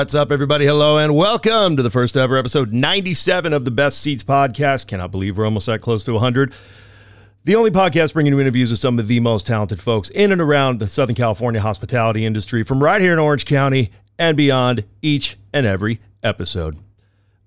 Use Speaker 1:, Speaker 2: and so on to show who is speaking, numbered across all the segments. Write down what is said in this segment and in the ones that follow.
Speaker 1: What's up, everybody? Hello, and welcome to the first ever episode 97 of the Best Ceats podcast. Cannot believe we're almost that close to 100. The only podcast bringing you interviews with some of the most talented folks in and around the Southern California hospitality industry from right here in Orange County and beyond each and every episode.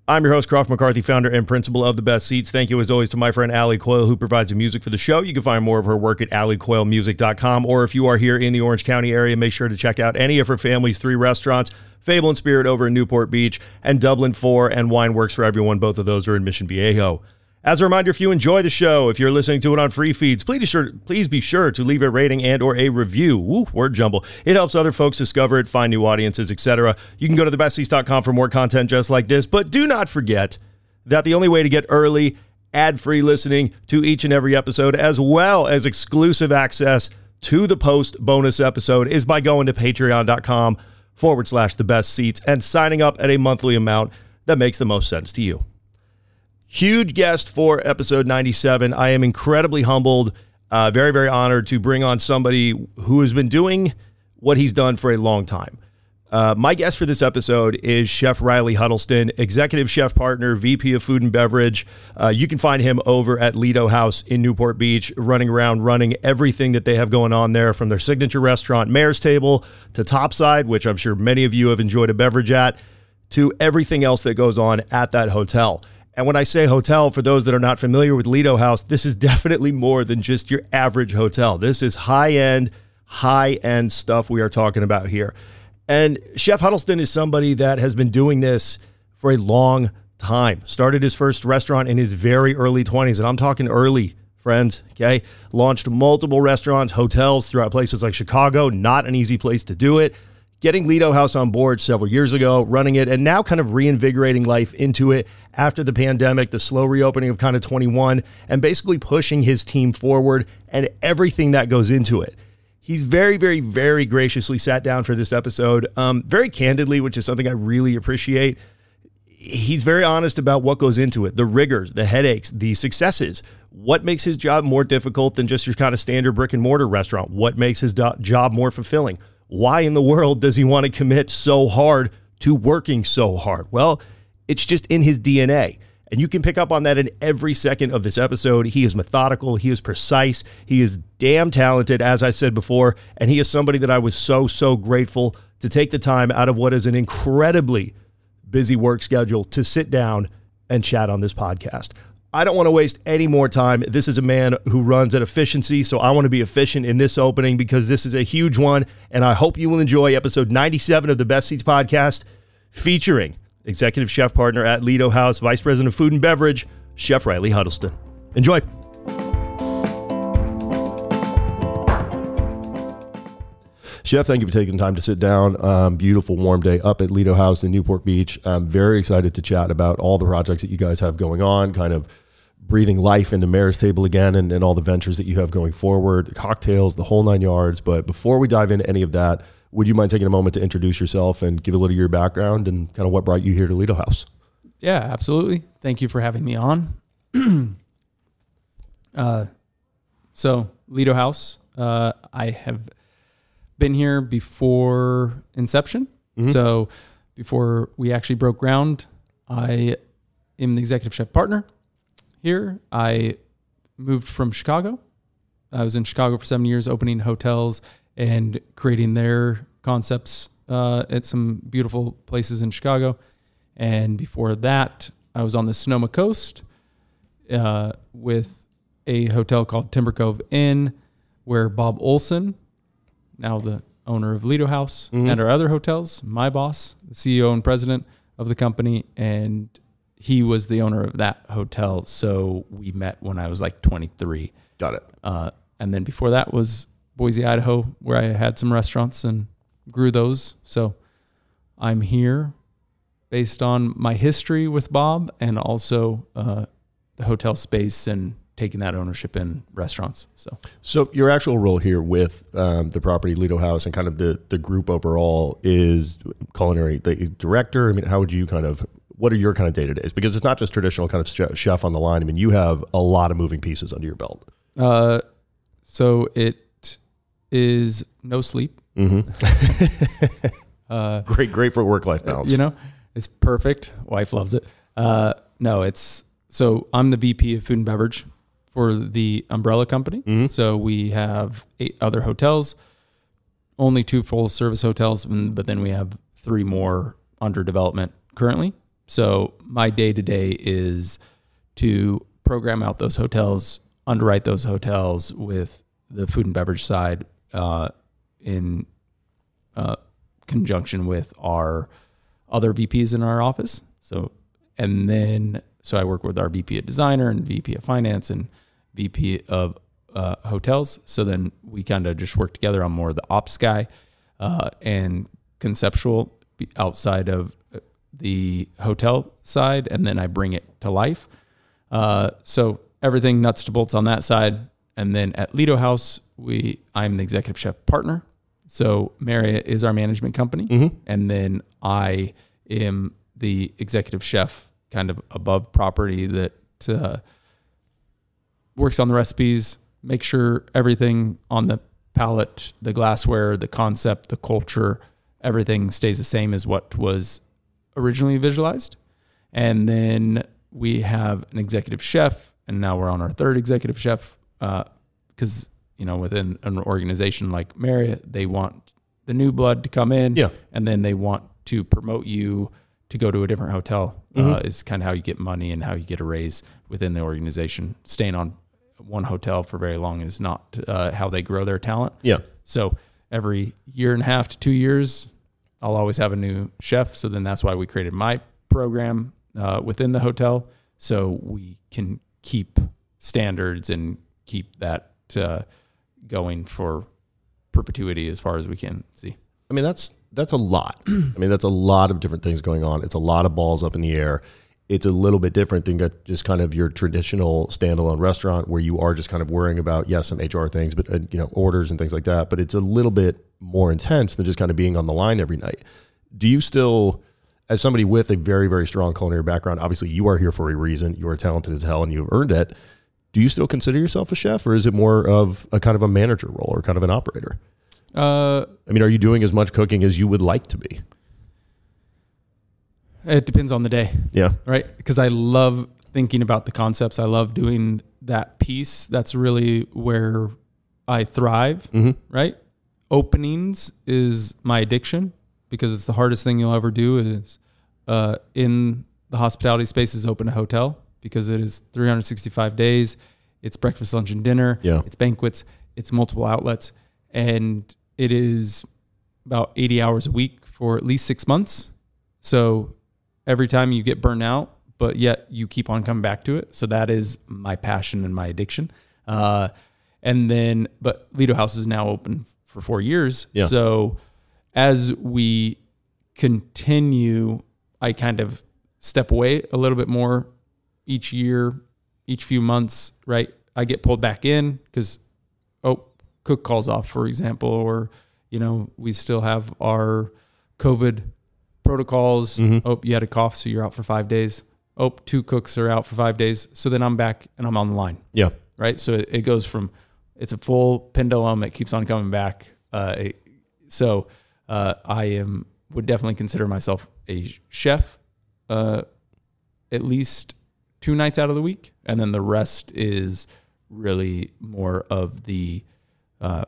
Speaker 1: I'm your host, Crawford McCarthy, founder and principal of The Best Ceats. Thank you, as always, to my friend Ali Coyle, who provides the music for the show. You can find more of her work at alicoylemusic.com, or if you are here in the Orange County area, make sure to check out any of her family's three restaurants Fable and Spirit over in Newport Beach, and Dublin 4 and Wine Works for Everyone. Both of those are in Mission Viejo. As a reminder, if you enjoy the show, if you're listening to it on free feeds, please, sure, please be sure to leave a rating and or a review. Woo, word jumble. It helps other folks discover it, find new audiences, etc. You can go to thebestceats.com for more content just like this, but do not forget that the only way to get early, ad-free listening to each and every episode, as well as exclusive access to the post bonus episode, is by going to patreon.com forward slash the best Ceats and signing up at a monthly amount that makes the most sense to you. Huge guest for episode 97. I am incredibly humbled, uh, very, very honored to bring on somebody who has been doing what he's done for a long time. Uh, my guest for this episode is Chef Riley Huddleston, executive chef partner, VP of food and beverage. Uh, you can find him over at Lido House in Newport Beach, running around, running everything that they have going on there from their signature restaurant, Mayor's Table, to Topside, which I'm sure many of you have enjoyed a beverage at, to everything else that goes on at that hotel. And when I say hotel, for those that are not familiar with Lido House, this is definitely more than just your average hotel. This is high end, high end stuff we are talking about here. And Chef Huddleston is somebody that has been doing this for a long time. Started his first restaurant in his very early 20s, and I'm talking early, friends. Okay. Launched multiple restaurants, hotels throughout places like Chicago. Not an easy place to do it. Getting Lido House on board several years ago, running it, and now kind of reinvigorating life into it after the pandemic, the slow reopening of kind of 21, and basically pushing his team forward and everything that goes into it. He's very, very, very graciously sat down for this episode, um, very candidly, which is something I really appreciate. He's very honest about what goes into it the rigors, the headaches, the successes. What makes his job more difficult than just your kind of standard brick and mortar restaurant? What makes his do- job more fulfilling? Why in the world does he want to commit so hard to working so hard? Well, it's just in his DNA. And you can pick up on that in every second of this episode. He is methodical, he is precise, he is damn talented, as I said before. And he is somebody that I was so, so grateful to take the time out of what is an incredibly busy work schedule to sit down and chat on this podcast. I don't want to waste any more time. This is a man who runs at efficiency, so I want to be efficient in this opening because this is a huge one. And I hope you will enjoy episode 97 of the Best Ceats podcast featuring executive chef partner at Lido House, vice president of food and beverage, Chef Riley Huddleston. Enjoy. Chef, thank you for taking the time to sit down. Um, beautiful warm day up at Lido House in Newport Beach. I'm very excited to chat about all the projects that you guys have going on, kind of breathing life into Mayor's Table again and, and all the ventures that you have going forward, the cocktails, the whole nine yards. But before we dive into any of that, would you mind taking a moment to introduce yourself and give a little of your background and kind of what brought you here to Lido House?
Speaker 2: Yeah, absolutely. Thank you for having me on. uh, so, Lido House, uh, I have been here before inception. Mm-hmm. So, before we actually broke ground, I am the executive chef partner here. I moved from Chicago. I was in Chicago for seven years, opening hotels and creating their concepts uh, at some beautiful places in Chicago. And before that, I was on the Sonoma Coast uh, with a hotel called Timber Cove Inn, where Bob Olson, now the owner of Lido House and our other hotels. My boss, the CEO and president of the company, and he was the owner of that hotel. So we met when I was like 23.
Speaker 1: Got it.
Speaker 2: Uh, and then before that was Boise, Idaho, where I had some restaurants and grew those. So I'm here based on my history with Bob and also uh, the hotel space and taking that ownership in restaurants. So
Speaker 1: So your actual role here with um, the property Lido House and kind of the the group overall is culinary the director. I mean, how would you kind of what are your kind of day to days? Because it's not just traditional kind of chef on the line. I mean, you have a lot of moving pieces under your belt.
Speaker 2: Uh, so it is no sleep.
Speaker 1: Mm-hmm.
Speaker 2: Uh,
Speaker 1: great, great for work life balance.
Speaker 2: you know, it's perfect. Wife loves it. Uh, no, it's so I'm the VP of food and beverage for the umbrella company.
Speaker 1: Mhm.
Speaker 2: So we have eight other hotels, only two full service hotels, but then we have three more under development currently. So my day to day is to program out those hotels, underwrite those hotels with the food and beverage side uh, in uh, conjunction with our other VPs in our office. So, and then, so I work with our VP of designer and VP of finance and VP of uh, hotels. So then we kind of just work together on more of the ops guy uh, and conceptual outside of uh, the hotel side. And then I bring it to life. Uh, so everything nuts to bolts on that side. And then at Lido House, we I'm the executive chef partner. So Marriott is our management company,
Speaker 1: Mhm.
Speaker 2: and then I am the executive chef, kind of above property that uh, works on the recipes, make sure everything on the palette, the glassware, the concept, the culture, everything stays the same as what was originally visualized. And then we have an executive chef, and now we're on our third executive chef because you know within an organization like Marriott, they want the new blood to come in,
Speaker 1: Yeah.
Speaker 2: and then they want to promote you to go to a different hotel. Uh, is kind of how you get money and how you get a raise within the organization. Staying on one hotel for very long is not uh, how they grow their talent.
Speaker 1: Yeah.
Speaker 2: So every year and a half to two years, I'll always have a new chef. So then that's why we created my program uh, within the hotel, so we can keep standards and keep that uh, going for perpetuity as far as we can see.
Speaker 1: I mean, that's that's a lot. I mean, that's a lot of different things going on. It's a lot of balls up in the air. It's a little bit different than just kind of your traditional standalone restaurant where you are just kind of worrying about yes, some HR things, but uh, you know, orders and things like that. But it's a little bit more intense than just kind of being on the line every night. Do you still, as somebody with a very very strong culinary background, obviously you are here for a reason. You are talented as hell, and you've earned it. Do you still consider yourself a chef, or is it more of a kind of a manager role or kind of an operator?
Speaker 2: Uh,
Speaker 1: I mean, are you doing as much cooking as you would like to be?
Speaker 2: it depends on the day.
Speaker 1: Yeah.
Speaker 2: right? Because I love thinking about the concepts. I love doing that piece. That's really where I thrive,
Speaker 1: Mm-hmm.
Speaker 2: right? Openings is my addiction because it's the hardest thing you'll ever do is uh, in the hospitality space is open a hotel because it is 365 days. It's breakfast, lunch, and dinner.
Speaker 1: Yeah.
Speaker 2: It's banquets. It's multiple outlets, and it is about 80 hours a week for at least six months. So every time you get burned out, but yet you keep on coming back to it. So that is my passion and my addiction. Uh, and then, but Lido House is now open for four years.
Speaker 1: Yeah.
Speaker 2: So as we continue, I kind of step away a little bit more each year, each few months, right? I get pulled back in because, oh, cook calls off, for example, or, you know, we still have our COVID protocols.
Speaker 1: Mhm.
Speaker 2: Oh, you had a cough, so you're out for five days. Oh, two cooks are out for five days. So then I'm back and I'm on the line,
Speaker 1: Yeah.
Speaker 2: right? So it, it goes from, it's a full pendulum. It keeps on coming back. Uh, it- so uh, I am would definitely consider myself a chef, uh, at least two nights out of the week, and then the rest is really more of the uh,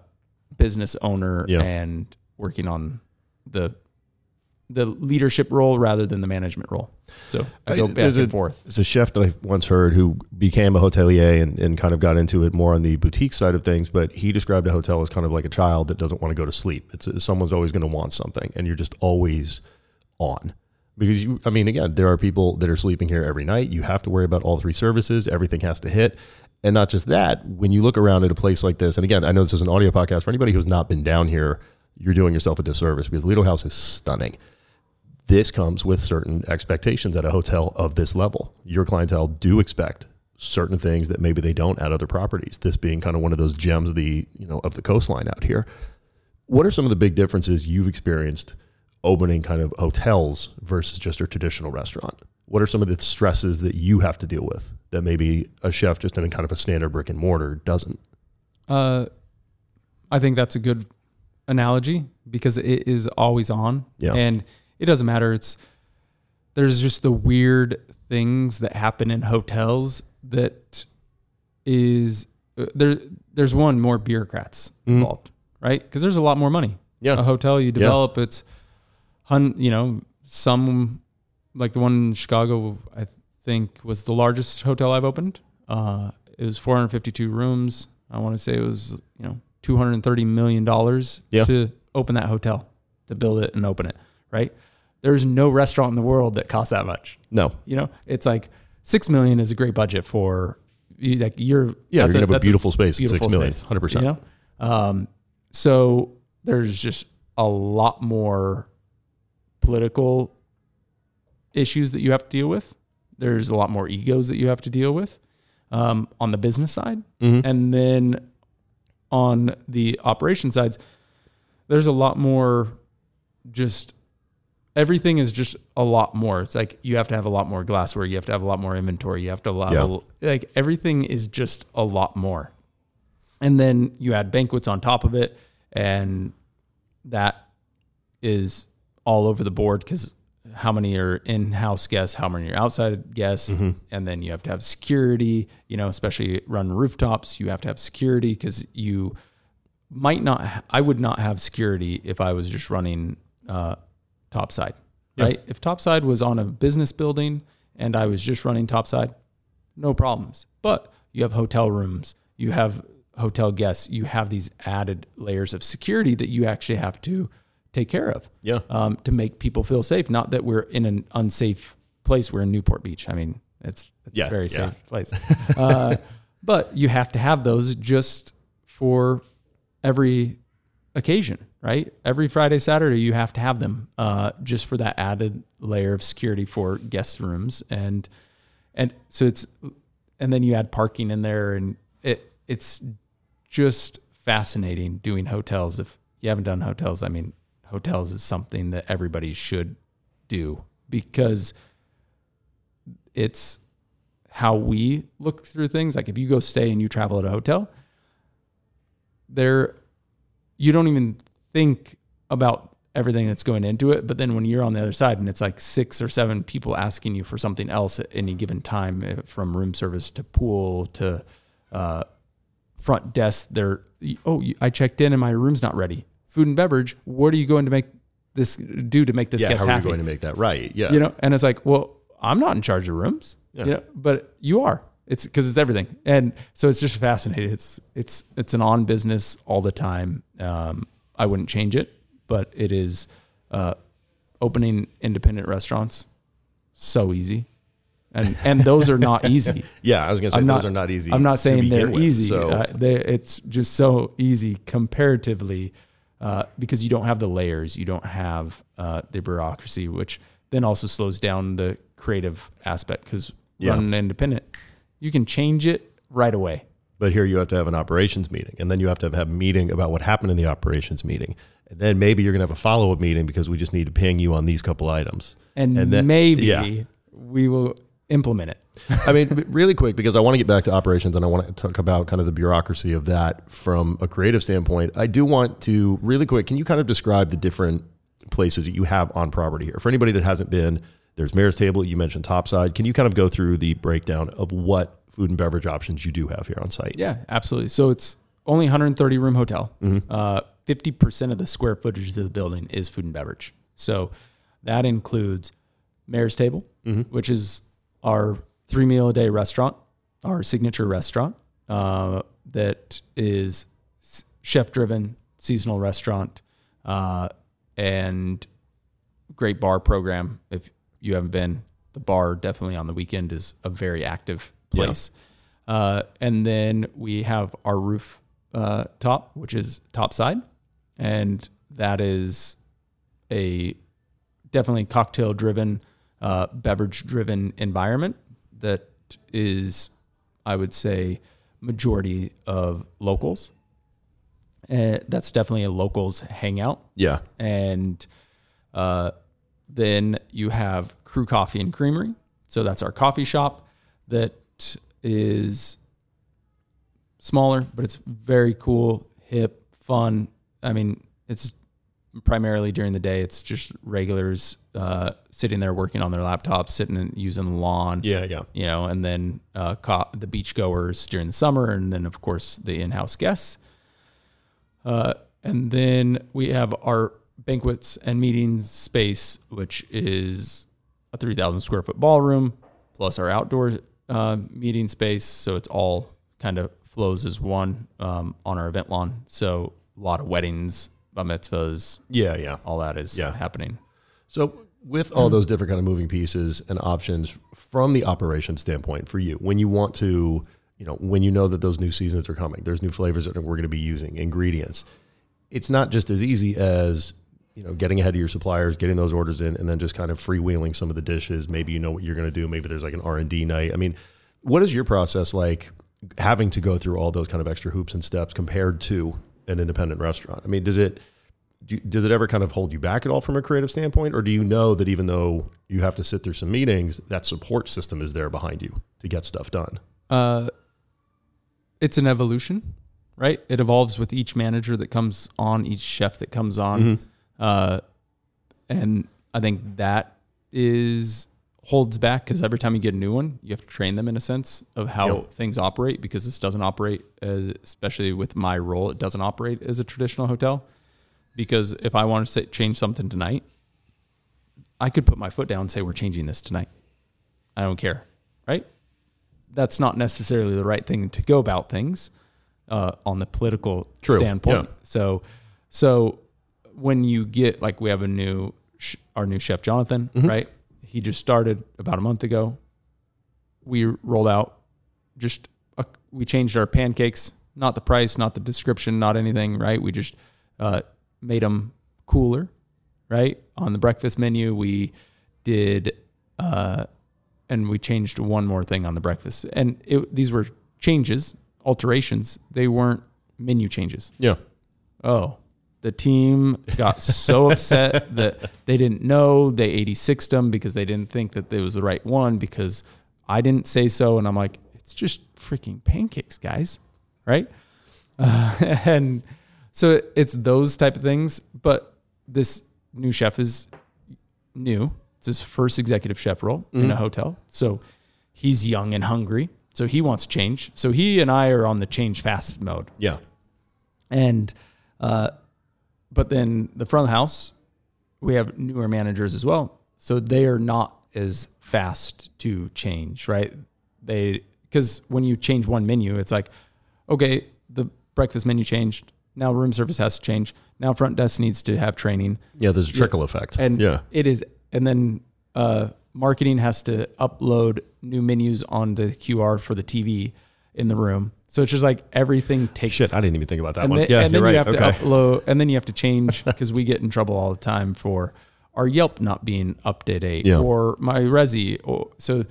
Speaker 2: business owner
Speaker 1: Yeah.
Speaker 2: and working on the the leadership role rather than the management role. So I go back
Speaker 1: there's
Speaker 2: and
Speaker 1: a-
Speaker 2: forth.
Speaker 1: There's a chef that I once heard who became a hotelier and, and kind of got into it more on the boutique side of things, but he described a hotel as kind of like a child that doesn't want to go to sleep. It's someone's always going to want something, and you're just always on. Because you, I mean, again, there are people that are sleeping here every night. You have to worry about all three services. Everything has to hit. And not just that, when you look around at a place like this, and again, I know this is an audio podcast for anybody who's not been down here, you're doing yourself a disservice because Lido House is stunning this comes with certain expectations at a hotel of this level. Your clientele do expect certain things that maybe they don't at other properties. This being kind of one of those gems of the you know of the coastline out here. What are some of the big differences you've experienced opening kind of hotels versus just a traditional restaurant? What are some of the stresses that you have to deal with that maybe a chef just in kind of a standard brick and mortar doesn't?
Speaker 2: Uh, I think that's a good analogy because it is always on,
Speaker 1: Yeah.
Speaker 2: and it doesn't matter. It's there's just the weird things that happen in hotels that is uh, there. There's one more bureaucrats
Speaker 1: Mhm.
Speaker 2: involved, right? Because there's a lot more money.
Speaker 1: Yeah.
Speaker 2: a hotel you develop, it's hun, you know, some like the one in Chicago, I think was the largest hotel I've opened. Uh, it was 452 rooms. I want to say it was, you know, 230 million dollars
Speaker 1: Yeah.
Speaker 2: to open that hotel, to build it and open it, right? There's no restaurant in the world that costs that much.
Speaker 1: No.
Speaker 2: You know, it's like 6 million is a great budget for like you're
Speaker 1: Yeah, you're gonna have a beautiful space
Speaker 2: beautiful
Speaker 1: six million,
Speaker 2: space,
Speaker 1: hundred percent.
Speaker 2: you know? Um, so there's just a lot more political issues that you have to deal with. There's a lot more egos that you have to deal with um, on the business side.
Speaker 1: Mhm.
Speaker 2: And then on the operation sides, there's a lot more just everything is just a lot more. It's like you have to have a lot more glassware, you have to have a lot more inventory, you have to have
Speaker 1: Yeah.
Speaker 2: like everything is just a lot more. And then you add banquets on top of it and that is all over the board because how many are in-house guests, how many are outside guests, and then you have to have security. You know, especially run rooftops, you have to have security because you might not. I would not have security if I was just running uh, topside, right? If topside was on a business building and I was just running topside, no problems. But you have hotel rooms, you have hotel guests, you have these added layers of security that you actually have to take care of
Speaker 1: Yeah.
Speaker 2: um, to make people feel safe. Not that we're in an unsafe place. We're in Newport Beach. I mean, it's, it's
Speaker 1: Yeah,
Speaker 2: a very
Speaker 1: yeah.
Speaker 2: safe place. Uh, but you have to have those just for every occasion, right? Every Friday, Saturday, you have to have them uh, just for that added layer of security for guest rooms. And, and so it's, and then you add parking in there and it, it's just fascinating doing hotels. If you haven't done hotels, I mean, hotels is something that everybody should do because it's how we look through things. Like if you go stay and you travel at a hotel, there you don't even think about everything that's going into it. But then when you're on the other side and it's like six or seven people asking you for something else at any given time, eh, from room service to pool to uh, front desk, they're oh, I checked in and my room's not ready. Food and beverage, what are you going to make this do to make this
Speaker 1: yeah.
Speaker 2: guest
Speaker 1: How are you going to make that right? Yeah.
Speaker 2: you know and it's like well i'm not in charge of rooms
Speaker 1: Yeah.
Speaker 2: you know but you are it's because it's everything and so it's just fascinating it's it's it's an on business all the time um i wouldn't change it but it is uh opening independent restaurants so easy and and those are not easy
Speaker 1: Yeah, I was gonna say
Speaker 2: I'm
Speaker 1: those
Speaker 2: not-
Speaker 1: are not easy.
Speaker 2: I'm not saying they're
Speaker 1: with,
Speaker 2: easy.
Speaker 1: So
Speaker 2: Uh, they, it's just so easy comparatively uh, because you don't have the layers, you don't have uh, the bureaucracy, which then also slows down the creative aspect. Because
Speaker 1: Yeah.
Speaker 2: running independent, you can change it right away.
Speaker 1: but here you have to have an operations meeting, and then you have to have a meeting about what happened in the operations meeting, and then maybe you're gonna have a follow up meeting because we just need to ping you on these couple items.
Speaker 2: And,
Speaker 1: And then-
Speaker 2: maybe
Speaker 1: yeah.
Speaker 2: we will implement it.
Speaker 1: I mean, really quick, because I want to get back to operations and I want to talk about kind of the bureaucracy of that from a creative standpoint. I do want to really quick. Can you kind of describe the different places that you have on property here for anybody that hasn't been? There's Mayor's Table. You mentioned Topside. Can you kind of go through the breakdown of what food and beverage options you do have here on site?
Speaker 2: Yeah, absolutely. So it's only 130 room hotel. Uh, 50% of the square footage of the building is food and beverage. So That includes Mayor's Table, which is our three meal a day restaurant, our signature restaurant uh, that is chef driven, seasonal restaurant, uh, and great bar program. If you haven't been, the bar definitely on the weekend is a very active place. Uh, and then we have our roof uh, top, which is top side, and that is a definitely cocktail driven, uh, beverage driven environment that is, I would say, majority of locals. Uh, that's definitely a locals hangout
Speaker 1: Yeah.
Speaker 2: and uh, then you have Crew Coffee and Creamery. So that's our coffee shop that is smaller, but it's very cool, hip, fun. I mean, it's primarily during the day. It's just regulars uh, sitting there working on their laptops, sitting and using the lawn
Speaker 1: Yeah. Yeah.
Speaker 2: you know, and then uh, co- the beach goers during the summer, and then of course the in-house guests. Uh, and then we have our banquets and meetings space, which is a 3,000 square foot ballroom plus our outdoor uh, meeting space. So it's all kind of flows as one um, on our event lawn. So a lot of weddings, bar mitzvahs,
Speaker 1: Yeah. Yeah.
Speaker 2: all that is
Speaker 1: Yeah.
Speaker 2: happening.
Speaker 1: So, with all those different kind of moving pieces and options from the operation standpoint for you, when you want to, you know, when you know that those new seasons are coming, there's new flavors that we're going to be using, ingredients. It's not just as easy as you know getting ahead of your suppliers, getting those orders in, and then just kind of freewheeling some of the dishes. Maybe you know what you're going to do. Maybe there's like an R and D night. I mean, what is your process like? Having to go through all those kind of extra hoops and steps compared to an independent restaurant. I mean, does it do, does it ever kind of hold you back at all from a creative standpoint or do you know that even though you have to sit through some meetings that support system is there behind you to get stuff done
Speaker 2: Uh, it's an evolution, right? It evolves with each manager that comes on, each chef that comes on, uh, and I think that is holds back because every time you get a new one, you have to train them in a sense of how
Speaker 1: Yep.
Speaker 2: things operate because this doesn't operate, uh, especially with my role, it doesn't operate as a traditional hotel. Because if I want to say, change something tonight, I could put my foot down and say we're changing this tonight. I don't care, right? That's not necessarily the right thing to go about things uh, on the political
Speaker 1: True,
Speaker 2: standpoint.
Speaker 1: yeah.
Speaker 2: So, so when you get like we have a new sh- our new chef Jonathan,
Speaker 1: Mm-hmm.
Speaker 2: right? He just started about a month ago. We rolled out just a, we changed our pancakes, not the price, not the description, not anything, right? We just uh, made them cooler, right? On the breakfast menu, we did, uh, and we changed one more thing on the breakfast. And it, these were changes, alterations. They weren't menu changes.
Speaker 1: yeah
Speaker 2: Oh, the team got so upset that they didn't know. They 86'd them because they didn't think that it was the right one because I didn't say so. And I'm like, it's just freaking pancakes, guys. Right. Uh, and so it's those type of things. But this new chef is new. It's his first executive chef role in a hotel. So he's young and hungry. So he wants change. So he and I are on the change fast mode
Speaker 1: yeah
Speaker 2: and uh, but then the front of the house we have newer managers as well. So they are not as fast to change right? They because when you change one menu it's like okay the breakfast menu changed. Now room service has to change. Now front desk needs to have training.
Speaker 1: Yeah there's a trickle effect.
Speaker 2: And
Speaker 1: yeah.
Speaker 2: it is and then uh, marketing has to upload new menus on the qr for the tv in the room so it's just like everything takes
Speaker 1: shit i didn't even think about that
Speaker 2: and
Speaker 1: one
Speaker 2: then,
Speaker 1: yeah
Speaker 2: and then
Speaker 1: you're
Speaker 2: you
Speaker 1: right
Speaker 2: have
Speaker 1: okay
Speaker 2: to upload, and then you have to change because we get in trouble all the time for our Yelp not being up to date
Speaker 1: Yeah.
Speaker 2: or my Resy. Or, so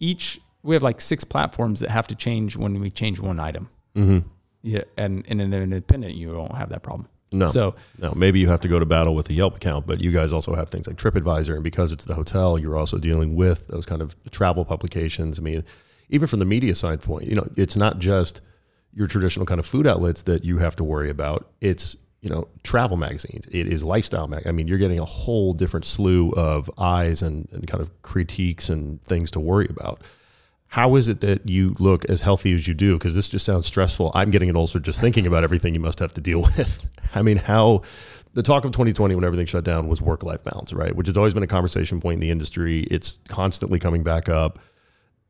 Speaker 2: each we have like six platforms that have to change when we change one item.
Speaker 1: mm-hmm.
Speaker 2: Yeah, and in an independent, you don't have that problem.
Speaker 1: no
Speaker 2: So
Speaker 1: no maybe you have to go to battle with the yelp account but you guys also have things like tripadvisor and because it's the hotel you're also dealing with those kind of travel publications i mean even from the media side point you know it's not just your traditional kind of food outlets that you have to worry about. It's you know travel magazines. It is lifestyle mag. I mean, you're getting a whole different slew of eyes and, and kind of critiques and things to worry about. How is it that you look as healthy as you do? Because this just sounds stressful. I'm getting an ulcer just thinking about everything you must have to deal with. I mean, how the talk of 2020 when everything shut down was work life balance, right? Which has always been a conversation point in the industry. It's constantly coming back up.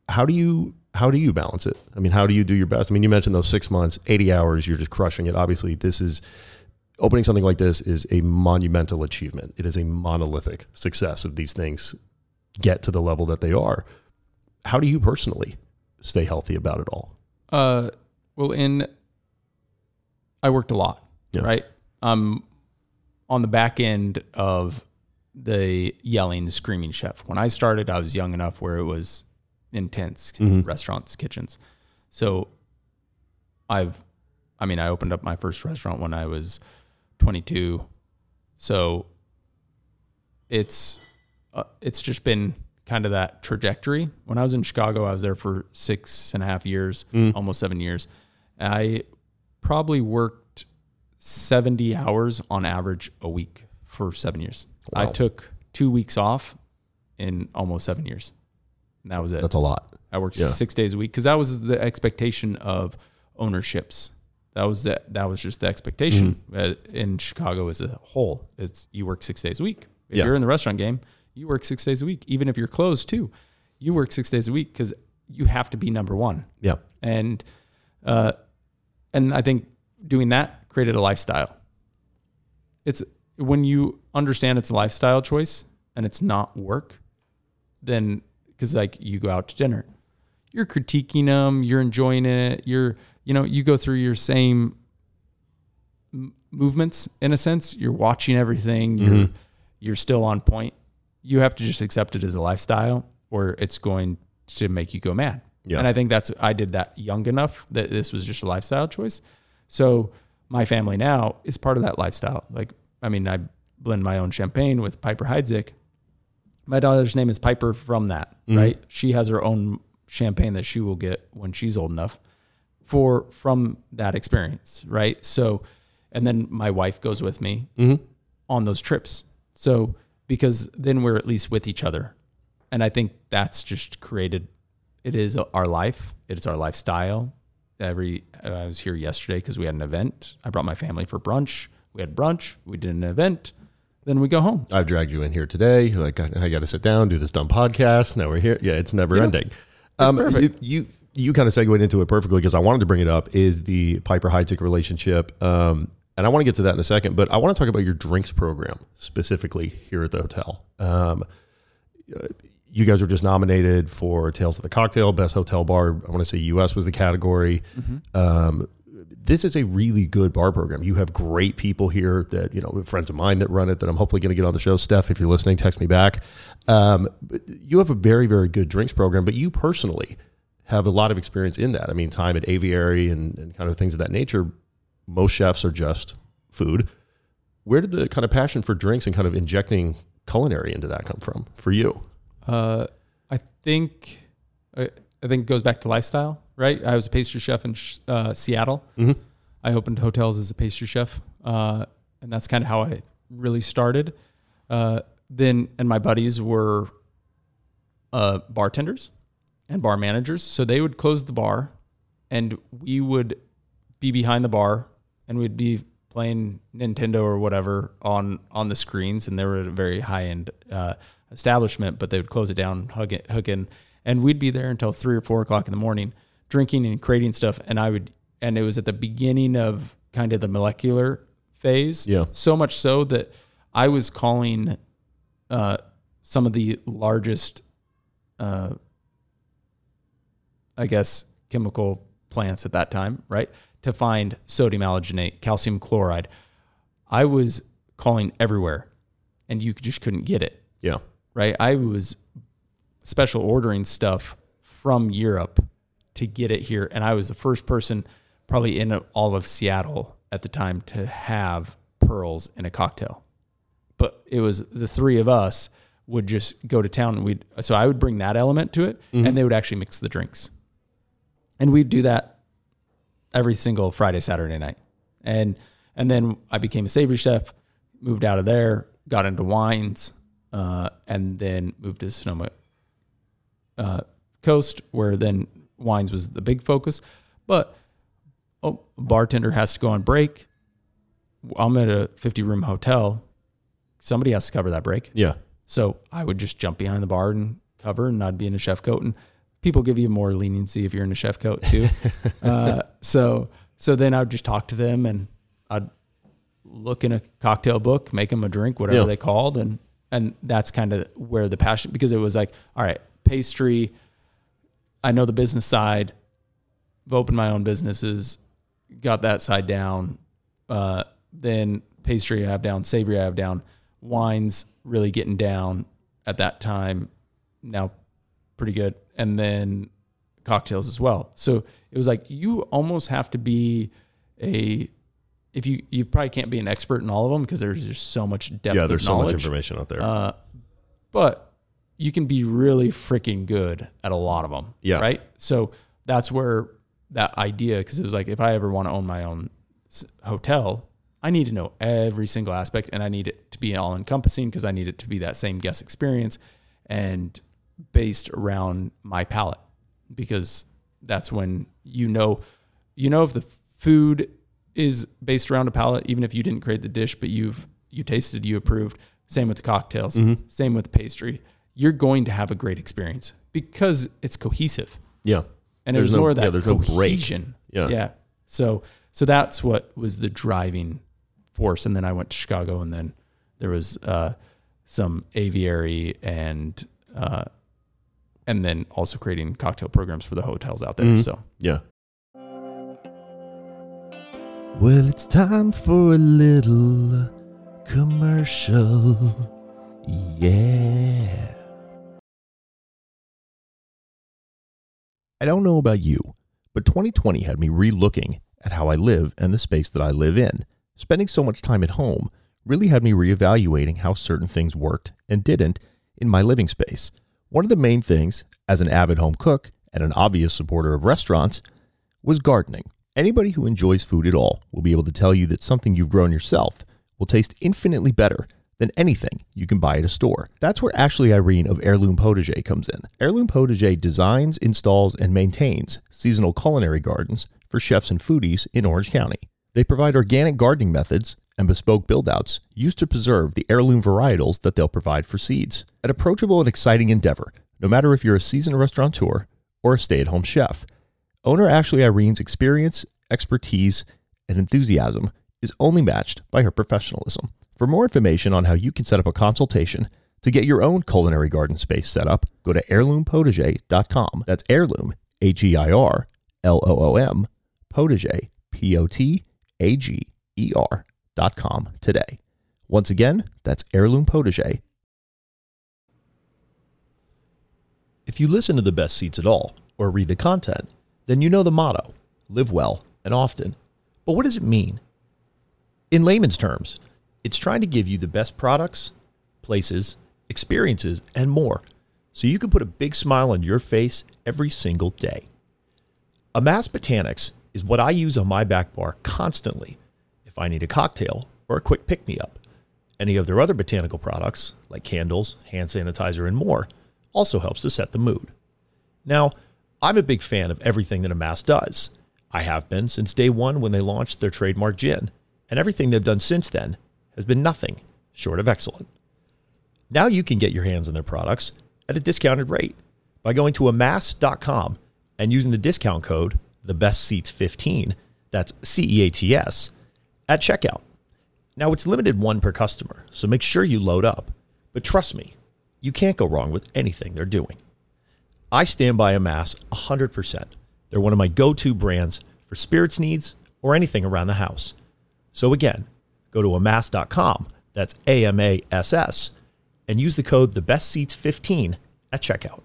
Speaker 1: How do you how do you balance it? I mean, how do you do your best? I mean, you mentioned those six months, 80 hours, you're just crushing it. Obviously, this is opening something like this is a monumental achievement. It is a monolithic success of these things get to the level that they are. How do you personally stay healthy about it all?
Speaker 2: Uh, well, in I worked a lot,
Speaker 1: Yeah.
Speaker 2: right? Um, on the back end of the yelling, screaming chef. When I started, I was young enough where it was intense
Speaker 1: Mhm.
Speaker 2: restaurants, kitchens. So I've, I mean, I opened up my first restaurant when I was 22. So it's, uh, it's just been kind of that trajectory. When I was in Chicago, I was there for six and a half years,
Speaker 1: Mm.
Speaker 2: almost seven years. I probably worked 70 hours on average a week for seven years. I took two weeks off in almost seven years. And that was it.
Speaker 1: That's a lot.
Speaker 2: I worked
Speaker 1: Yeah.
Speaker 2: six days a week because that was the expectation of ownerships. That was the, that was just the expectation
Speaker 1: Mm-hmm.
Speaker 2: uh, in Chicago as a whole. It's you work six days a week. If
Speaker 1: Yeah.
Speaker 2: you're in the restaurant game, you work six days a week. Even if you're closed too, you work six days a week because you have to be number one.
Speaker 1: Yeah.
Speaker 2: And uh, and I think doing that created a lifestyle. It's when you understand it's a lifestyle choice and it's not work, then because like you go out to dinner, you're critiquing them, you're enjoying it, you're you know you go through your same m- movements in a sense. You're watching everything. You're
Speaker 1: Mhm.
Speaker 2: you're still on point. You have to just accept it as a lifestyle, or it's going to make you go mad.
Speaker 1: Yeah.
Speaker 2: And I think that's I did that young enough that this was just a lifestyle choice. So my family now is part of that lifestyle. Like I mean, I blend my own champagne with Piper Heidsieck. My daughter's name is Piper from that,
Speaker 1: Mhm.
Speaker 2: right? She has her own champagne that she will get when she's old enough for from that experience, right? So and then my wife goes with me
Speaker 1: Mm-hmm.
Speaker 2: on those trips. So because then we're at least with each other. And I think that's just created it is our life, it is our lifestyle. Every I was here yesterday because we had an event. I brought my family for brunch. We had brunch, we did an event, then we go home.
Speaker 1: I've dragged you in here today. Like I, I got to sit down, do this dumb podcast. Now we're here. Yeah, it's never
Speaker 2: Yeah.
Speaker 1: ending. Um,
Speaker 2: perfect.
Speaker 1: You, you you kind of segued into it perfectly because I wanted to bring it up is the Piper Heidsieck relationship. Um, and I want to get to that in a second, but I want to talk about your drinks program specifically here at the hotel. Um, you guys were just nominated for Tales of the Cocktail, Best Hotel Bar. I want to say US was the category. Um, this is a really good bar program. You have great people here that, you know, friends of mine that run it that I'm hopefully going to get on the show. Steph, if you're listening, text me back. Um, you have a very, very good drinks program, but you personally have a lot of experience in that. I mean, time at aviary and, and kind of things of that nature. Most chefs are just food. Where did the kind of passion for drinks and kind of injecting culinary into that come from for you?
Speaker 2: Uh, I think I think it goes back to lifestyle, right? I was a pastry chef in uh, Seattle.
Speaker 1: Mm-hmm.
Speaker 2: I opened hotels as a pastry chef, uh, and that's kind of how I really started. Uh, then, and my buddies were uh, bartenders and bar managers, so they would close the bar, and we would be behind the bar, and we'd be playing Nintendo or whatever on on the screens, and they were a very high end uh, establishment, but they would close it down, hug it, hook in, and we'd be there until three or four o'clock in the morning, drinking and creating stuff, and I would, and it was at the beginning of kind of the molecular phase,
Speaker 1: Yeah.
Speaker 2: so much so that I was calling uh, some of the largest, uh, I guess, chemical plants at that time, right? To find sodium alginate, calcium chloride. I was calling everywhere and you just couldn't get it,
Speaker 1: Yeah.
Speaker 2: right? I was special ordering stuff from Europe to get it here. And I was the first person probably in all of Seattle at the time to have pearls in a cocktail. But it was the three of us would just go to town and we'd so I would bring that element to it and they would actually mix the drinks. And we'd do that every single Friday, Saturday night. And and then I became a savory chef, moved out of there, got into wines, uh, and then moved to Sonoma uh, Coast, where then wines was the big focus. But oh, a bartender has to go on break. I'm at a 50 room hotel. Somebody has to cover that break.
Speaker 1: Yeah.
Speaker 2: So I would just jump behind the bar and cover, and I'd be in a chef coat. And people give you more leniency if you're in a chef coat too. uh, so so then I would just talk to them, and I'd look in a cocktail book, make them a drink, whatever
Speaker 1: Yeah.
Speaker 2: they called, and and that's kind of where the passion because it was like, all right, pastry. I know the business side. I've opened my own businesses, got that side down. Uh, then pastry I have down, savory I have down, wines really getting down at that time. Now, pretty good, and then cocktails as well. So it was like you almost have to be a if you you probably can't be an expert in all of them because there's just so much depth.
Speaker 1: Yeah,
Speaker 2: of
Speaker 1: there's so much information out there.
Speaker 2: Uh, but you can be really freaking good at a lot of them.
Speaker 1: Yeah.
Speaker 2: Right. So that's where that idea, because it was like, if I ever want to own my own hotel, I need to know every single aspect and I need it to be all encompassing because I need it to be that same guest experience and based around my palate because that's when you know, you know, if the food is based around a palate, even if you didn't create the dish, but you've, you tasted, you approved. Same with the cocktails,
Speaker 1: Mm-hmm.
Speaker 2: same with the pastry. You're going to have a great experience because it's cohesive
Speaker 1: yeah.
Speaker 2: and
Speaker 1: There's no-
Speaker 2: more of that
Speaker 1: yeah, there's no break.
Speaker 2: cohesion.
Speaker 1: Yeah.
Speaker 2: yeah. So so that's what was the driving force. And then I went to Chicago, and then there was uh, some aviary and uh, and then also creating cocktail programs for the hotels out there.
Speaker 1: Mhm.
Speaker 2: So
Speaker 1: Yeah. Well, it's time for a little commercial. Yeah. I don't know about you, but 2020 had me re-looking at how I live and the space that I live in. Spending so much time at home really had me reevaluating how certain things worked and didn't in my living space. One of the main things, as an avid home cook and an obvious supporter of restaurants, was gardening. Anybody who enjoys food at all will be able to tell you that something you've grown yourself will taste infinitely better than anything you can buy at a store. That's where Ashley Irene of Heirloom Potager comes in. Heirloom Potager designs, installs, and maintains seasonal culinary gardens for chefs and foodies in Orange County. They provide organic gardening methods and bespoke build-outs used to preserve the heirloom varietals that they'll provide for seeds. An approachable and exciting endeavor, no matter if you're a seasoned restaurateur or a stay-at-home chef. Owner Ashley Irene's experience, expertise, and enthusiasm is only matched by her professionalism. For more information on how you can set up a consultation to get your own culinary garden space set up, go to heirloompotager.com. That's heirloom, H E I R L O O M, potager, P O T A G E R dot com today. Once again, that's heirloom potager. If you listen to the best Ceats at all, or read the content, then you know the motto live well and often. But what does it mean? In layman's terms, it's trying to give you the best products, places, experiences, and more so you can put a big smile on your face every single day. Amass Botanics is what I use on my back bar constantly if I need a cocktail or a quick pick me up. Any of their other botanical products, like candles, hand sanitizer, and more, also helps to set the mood. Now, I'm a big fan of everything that Amass does. I have been since day one when they launched their trademark gin, and everything they've done since then has been nothing short of excellent. Now you can get your hands on their products at a discounted rate by going to amass.com and using the discount code the best Ceats 15 that's C E A T S at checkout. Now it's limited one per customer, so make sure you load up. But trust me, you can't go wrong with anything they're doing. I stand by Amass 100%. They're one of my go-to brands for spirits needs or anything around the house. So again, go to amass.com, that's A M A S S, and use the code the best Ceats 15 at checkout.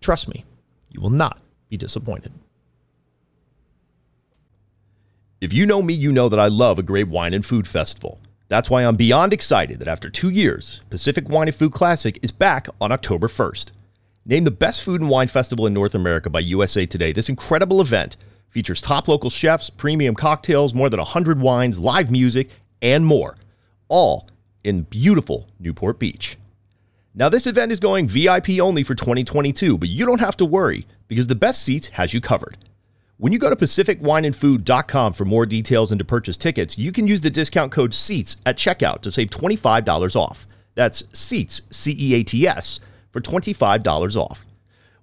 Speaker 1: Trust me, you will not be disappointed. If you know me, you know that I love a great wine and food festival. That's why I'm beyond excited that after two years, Pacific Wine and Food Classic is back on October 1st. Named the best food and wine festival in North America by USA Today, this incredible event features top local chefs, premium cocktails, more than 100 wines, live music, and more, all in beautiful Newport Beach. Now, this event is going VIP only for 2022, but you don't have to worry because the best Ceats has you covered.
Speaker 3: When you go to pacificwineandfood.com for more details and to purchase tickets, you can use the discount code CEATS at checkout to save $25 off. That's CEATS, C E A T S, for $25 off.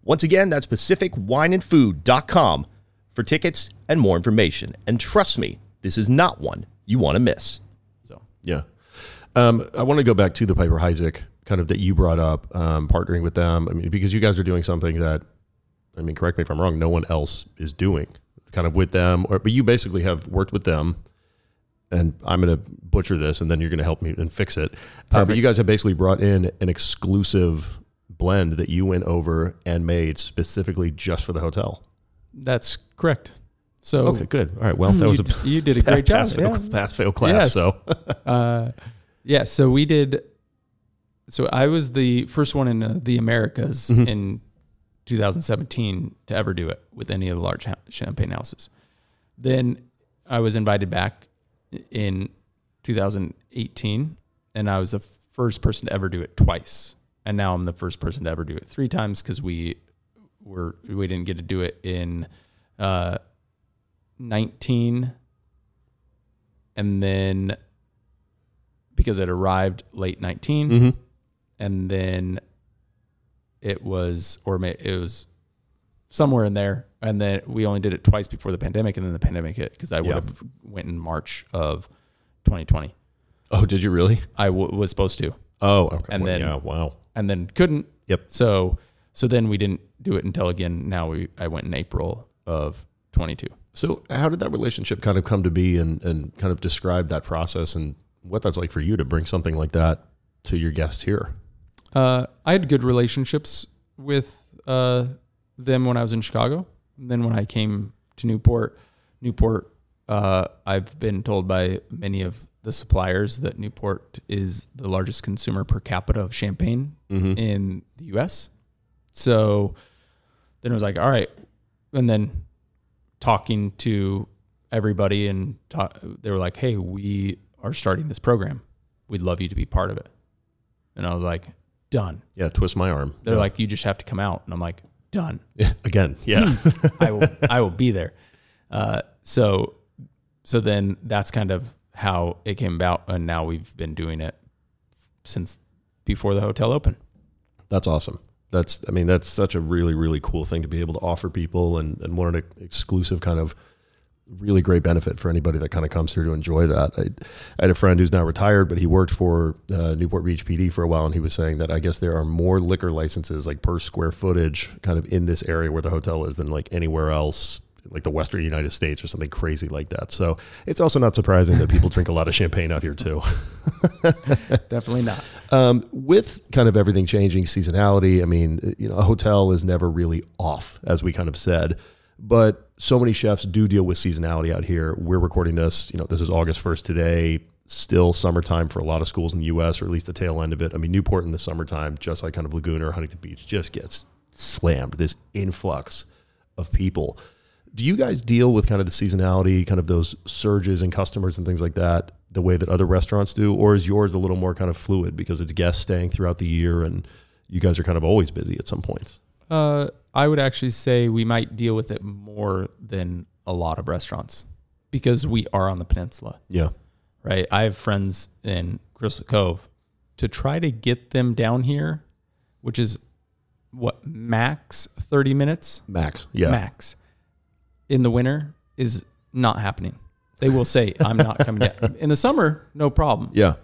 Speaker 3: Once again, that's pacificwineandfood.com for tickets and more information. And trust me, this is not one you want to miss.
Speaker 2: So
Speaker 1: Yeah. Um, I want to go back to the Piper Heidsieck kind of that you brought up, um, partnering with them. I mean, because you guys are doing something that, I mean, correct me if I'm wrong, no one else is doing kind of with them, or, but you basically have worked with them and I'm going to butcher this and then you're going to help me and fix it. Uh, but you guys have basically brought in an exclusive blend that you went over and made specifically just for the hotel.
Speaker 2: that's correct. So
Speaker 1: Okay, good. All right. Well, that was a
Speaker 2: you did a great job.
Speaker 1: pass fail,
Speaker 2: yeah.
Speaker 1: pass fail class.
Speaker 2: Yes.
Speaker 1: So
Speaker 2: Uh, yeah, so we did. So I was the first one in uh, the Americas
Speaker 1: Mhm.
Speaker 2: in 2017 to ever do it with any of the large ha- champagne houses. Then I was invited back in 2018, and I was the first person to ever do it twice. And now I'm the first person to ever do it three times because we were we didn't get to do it in uh, 19, and then because it arrived late 19
Speaker 1: Mhm.
Speaker 2: and then it was or it was somewhere in there and then we only did it twice before the pandemic and then the pandemic hit because i would
Speaker 1: Yeah.
Speaker 2: have went in march of 2020
Speaker 1: Oh, did you really?
Speaker 2: I w- was supposed to
Speaker 1: Oh, okay.
Speaker 2: And
Speaker 1: Well,
Speaker 2: then-
Speaker 1: yeah, wow.
Speaker 2: and then couldn't
Speaker 1: Yep.
Speaker 2: so so then we didn't do it until again now we i went in april of 22
Speaker 1: So, how did that relationship kind of come to be, and and kind of describe that process and what that's like for you to bring something like that to your guests here?
Speaker 2: Uh, I had good relationships with uh, them when I was in Chicago. And then when I came to Newport, Newport, uh, I've been told by many of the suppliers that Newport is the largest consumer per capita of champagne
Speaker 1: Mm-hmm.
Speaker 2: in the U.S. So then I was like, all right, and then talking to everybody and talk, they were like, hey, we are starting this program. We'd love you to be part of it. And I was like, done.
Speaker 1: Yeah, twist my arm.
Speaker 2: They're
Speaker 1: Yeah.
Speaker 2: like, you just have to come out, and I'm like, done.
Speaker 1: Yeah, again, yeah,
Speaker 2: I will, I will be there. Uh, so, so then that's kind of how it came about, and now we've been doing it since before the hotel opened.
Speaker 1: that's awesome. That's, I mean, that's such a really, really cool thing to be able to offer people, and and what an exclusive kind of really great benefit for anybody that kind of comes here to enjoy that. I, I had a friend who's now retired, but he worked for uh, Newport Beach PD for a while, and he was saying that I guess there are more liquor licenses like per square footage kind of in this area where the hotel is than like anywhere else, like the Western United States or something crazy like that. So it's also not surprising that people drink a lot of champagne out here too.
Speaker 2: Definitely not.
Speaker 1: Um, with kind of everything changing, seasonality, I mean, you know, a hotel is never really off, as we kind of said. But so many chefs do deal with seasonality out here. We're recording this, you know, this is August 1st today, still summertime for a lot of schools in the US, or at least the tail end of it. I mean, Newport in the summertime, just like kind of Laguna or Huntington Beach, just gets slammed. This influx of people. Do you guys deal with kind of the seasonality, kind of those surges in customers and things like that, the way that other restaurants do, or is yours a little more kind of fluid because it's guests staying throughout the year and you guys are kind of always busy at some points?
Speaker 2: Uh, I would actually say we might deal with it more than a lot of restaurants because we are on the peninsula,
Speaker 1: Yeah,
Speaker 2: right? I have friends in Crystal Cove to try to get them down here, which is what max 30 minutes
Speaker 1: max. Yeah,
Speaker 2: max in the winter is not happening. They will say, I'm not coming down. In the summer, no problem.
Speaker 1: yeah,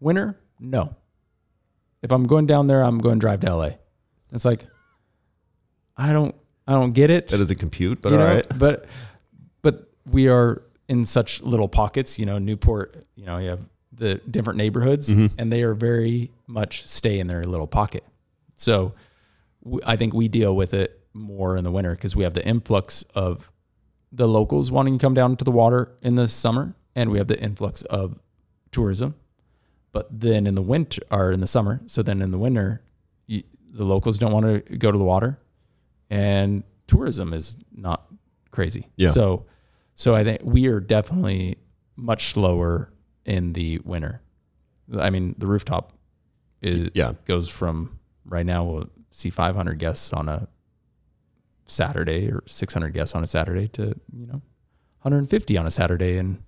Speaker 2: Winter, no. If I'm going down there, I'm going to drive to LA. It's like, I don't, I don't get it.
Speaker 1: that doesn't compute, but
Speaker 2: you
Speaker 1: all
Speaker 2: know?
Speaker 1: right.
Speaker 2: But, but we are in such little pockets. You know, Newport. You know, you have the different neighborhoods,
Speaker 1: Mhm.
Speaker 2: and they are very much stay in their little pocket. So, w- I think we deal with it more in the winter because we have the influx of the locals wanting to come down to the water in the summer, and we have the influx of tourism. But then in the winter or in the summer, so then in the winter, you, the locals don't want to go to the water, and tourism is not crazy.
Speaker 1: Yeah.
Speaker 2: So, so I think we are definitely much slower in the winter. I mean, the rooftop is
Speaker 1: Yeah,
Speaker 2: goes from right now we'll see 500 guests on a Saturday or 600 guests on a Saturday to, you know, 150 on a Saturday in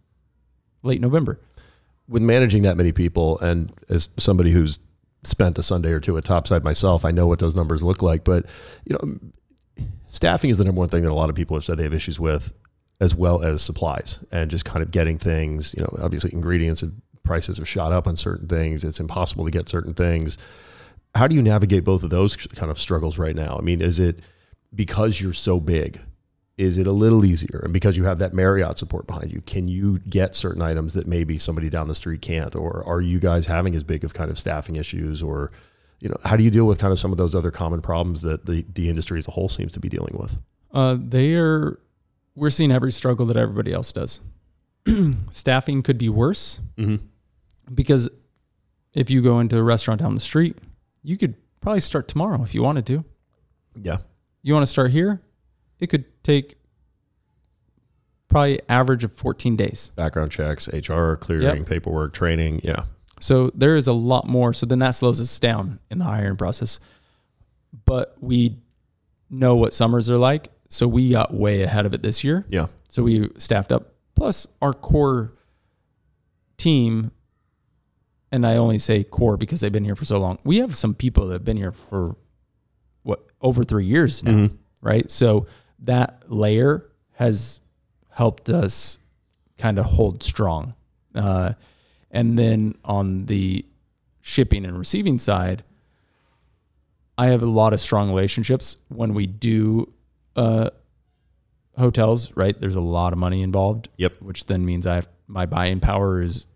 Speaker 2: late November.
Speaker 1: with managing that many people and as somebody who's spent a Sunday or two at Topside myself, I know what those numbers look like. But you know, staffing is the number one thing that a lot of people have said they have issues with, as well as supplies and just kind of getting things. You know, obviously ingredients and prices have shot up on certain things. It's impossible to get certain things. How do you navigate both of those kind of struggles right now? I mean, is it because you're so big? Is it a little easier? And because you have that Marriott support behind you, can you get certain items that maybe somebody down the street can't? Or are you guys having as big of kind of staffing issues? Or, you know, how do you deal with kind of some of those other common problems that the, the industry as a whole seems to be dealing with?
Speaker 2: Uh, they are, we're seeing every struggle that everybody else does. Staffing could be worse
Speaker 1: Mm-hmm.
Speaker 2: because if you go into a restaurant down the street, you could probably start tomorrow if you wanted to.
Speaker 1: Yeah.
Speaker 2: You want to start here? It could take probably average of 14 days.
Speaker 1: Background checks, HR, clearing, paperwork, training. Yeah.
Speaker 2: So there is a lot more. So then that slows us down in the hiring process. But we know what summers are like. So we got way ahead of it this year.
Speaker 1: Yeah.
Speaker 2: So we staffed up. Plus our core team, and I only say core because they've been here for so long. We have some people that have been here for over three years now,
Speaker 1: Mhm.
Speaker 2: right? So that layer has helped us kind of hold strong. Uh, and then on the shipping and receiving side, I have a lot of strong relationships when we do uh, hotels, right? There's a lot of money involved.
Speaker 1: Yep.
Speaker 2: Which then means I have my buying power is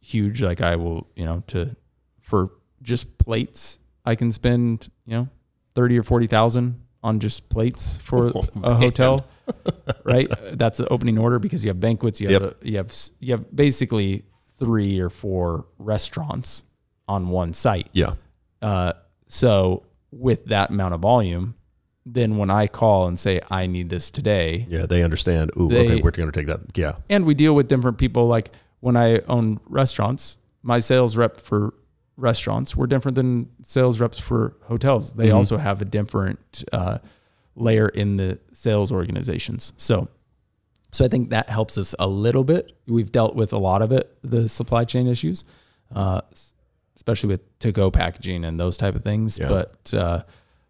Speaker 2: huge. Like I will, you know, to for just plates, I can spend, you know, thirty or forty thousand on just plates for
Speaker 1: Oh,
Speaker 2: a hotel. right? That's the opening order because you have banquets, you have
Speaker 1: Yep.
Speaker 2: you have you have basically three or four restaurants on one site.
Speaker 1: Yeah.
Speaker 2: Uh, so with that amount of volume, then when I call and say I need this today,
Speaker 1: Yeah. They understand. Ooh,
Speaker 2: They-
Speaker 1: okay. We're going to take that. Yeah.
Speaker 2: and we deal with different people. Like when I own restaurants, my sales rep for restaurants were different than sales reps for hotels. They
Speaker 1: Mhm.
Speaker 2: also have a different uh, layer in the sales organizations. So, so I think that helps us a little bit. We've dealt with a lot of it, the supply chain issues, uh, especially with to-go packaging and those type of things.
Speaker 1: Yeah.
Speaker 2: But uh,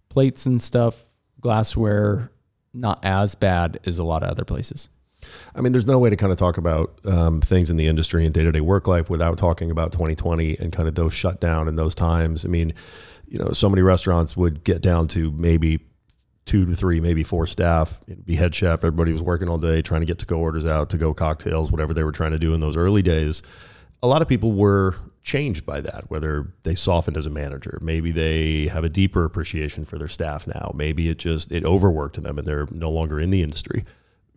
Speaker 2: plates and stuff, glassware, not as bad as a lot of other places.
Speaker 1: I mean, there's no way to kind of talk about um, things in the industry and day to day work life without talking about 2020 and kind of those shutdown and those times. I mean, you know, so many restaurants would get down to maybe two to three, maybe four staff, be head chef. Everybody was working all day trying to get to go orders out, to go cocktails, whatever they were trying to do in those early days. A lot of people were changed by that, whether they softened as a manager. Maybe they have a deeper appreciation for their staff now. Maybe it just, it overworked them and they're no longer in the industry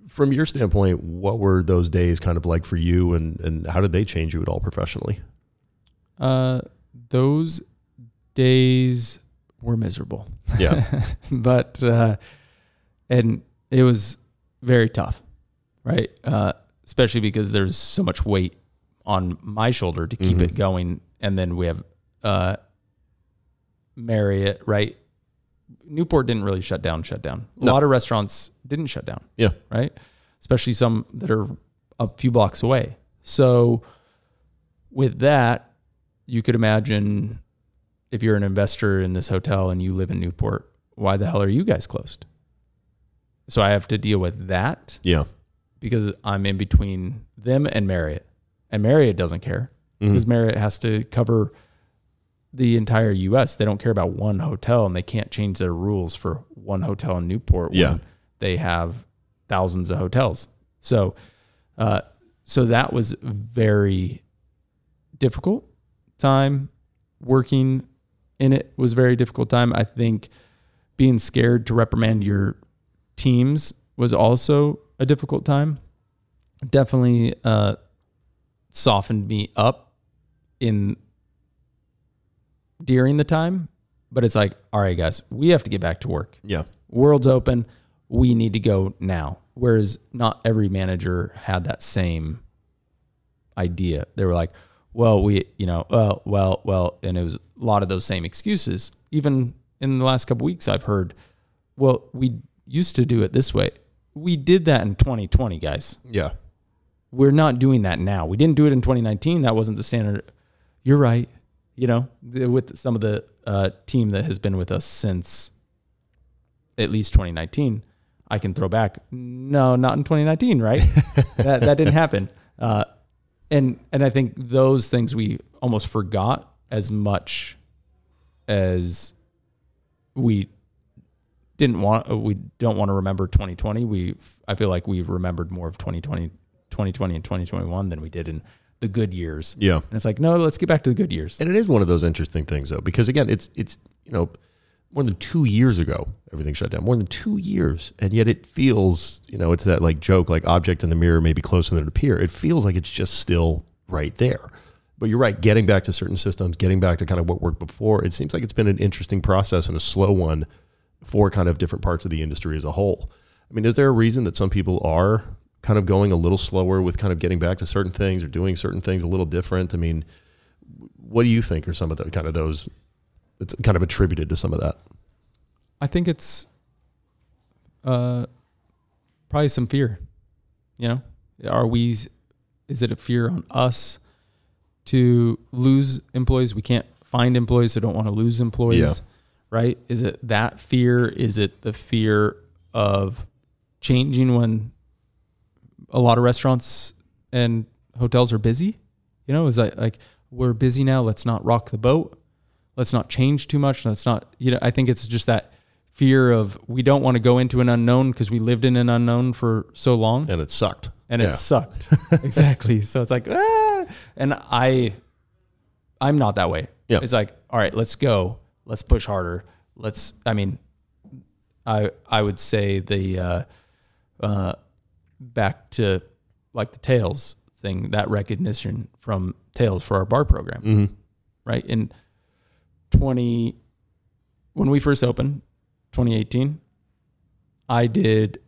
Speaker 1: from your standpoint, what were those days kind of like for you, and and how did they change you at all professionally?
Speaker 2: Uh, those days were miserable.
Speaker 1: Yeah,
Speaker 2: but uh, and it was very tough, right? Uh, especially because there's so much weight on my shoulder to keep
Speaker 1: Mhm.
Speaker 2: it going, and then we have uh, Marriott, right? Newport didn't really shut down. Shut down. A
Speaker 1: No.
Speaker 2: lot of restaurants didn't shut down.
Speaker 1: Yeah.
Speaker 2: right. Especially some that are a few blocks away. So with that, you could imagine if you're an investor in this hotel and you live in Newport, why the hell are you guys closed? So I have to deal with that
Speaker 1: yeah,
Speaker 2: because I'm in between them and Marriott. And Marriott doesn't care
Speaker 1: Mhm.
Speaker 2: because Marriott has to cover the entire US. They don't care about one hotel and they can't change their rules for one hotel in Newport
Speaker 1: Yeah.
Speaker 2: when they have thousands of hotels. So uh, so that was very difficult time working in it was very difficult time. I think being scared to reprimand your teams was also a difficult time. Definitely uh, softened me up in during the time, but it's like, all right, guys, we have to get back to work.
Speaker 1: yeah,
Speaker 2: World's open. We need to go now. Whereas not every manager had that same idea. They were like, well, we, you know, well, well, well, and it was a lot of those same excuses. Even in the last couple weeks, I've heard, well, we, used to do it this way. We did that in 2020, guys.
Speaker 1: Yeah.
Speaker 2: We're not doing that now. We didn't do it in 2019. That wasn't the standard. You're right. You know, with some of the uh, team that has been with us since at least 2019, I can throw back. No, not in 2019, right? that that didn't happen. Uh, and and I think those things we almost forgot as much as we didn't want uh, we don't want to remember 2020 we i feel like we remembered more of 2020 2020 and 2021 than we did in the good years
Speaker 1: Yeah.
Speaker 2: and it's like no let's get back to the good years
Speaker 1: And it is one of those interesting things though, because again, it's it's you know more than two years ago everything shut down. More than two years, and yet it feels you know it's that like joke like object in the mirror may be closer than it appear. It feels like it's just still right there. But you're right, getting back to certain systems, getting back to kind of what worked before. It seems like it's been an interesting process and a slow one for kind of different parts of the industry as a whole. I mean, is there a reason that some people are kind of going a little slower with kind of getting back to certain things or doing certain things a little different? I mean, what do you think are some of the kind of those it's kind of attributed to some of that?
Speaker 2: I think it's uh probably some fear you know? Are we is it a fear on us to lose employees? We can't find employees so don't want to lose employees
Speaker 1: Yeah.
Speaker 2: right? Is it that fear? Is it the fear of changing when a lot of restaurants and hotels are busy. You know is that like we're busy now. Let's not rock the boat. Let's not change too much. Let's not you know i think it's just that fear of we don't want to go into an unknown because we lived in an unknown for so long.
Speaker 1: And it sucked.
Speaker 2: And
Speaker 1: Yeah.
Speaker 2: it sucked. Exactly. So it's like ah! and i i'm not that way.
Speaker 1: Yeah.
Speaker 2: it's like all right let's go. Let's push harder. Let's i mean i i would say the uh uh back to like the Tales thing that recognition from Tales for our bar program.
Speaker 1: Mhm.
Speaker 2: right? In 20 when we first opened 2018 i did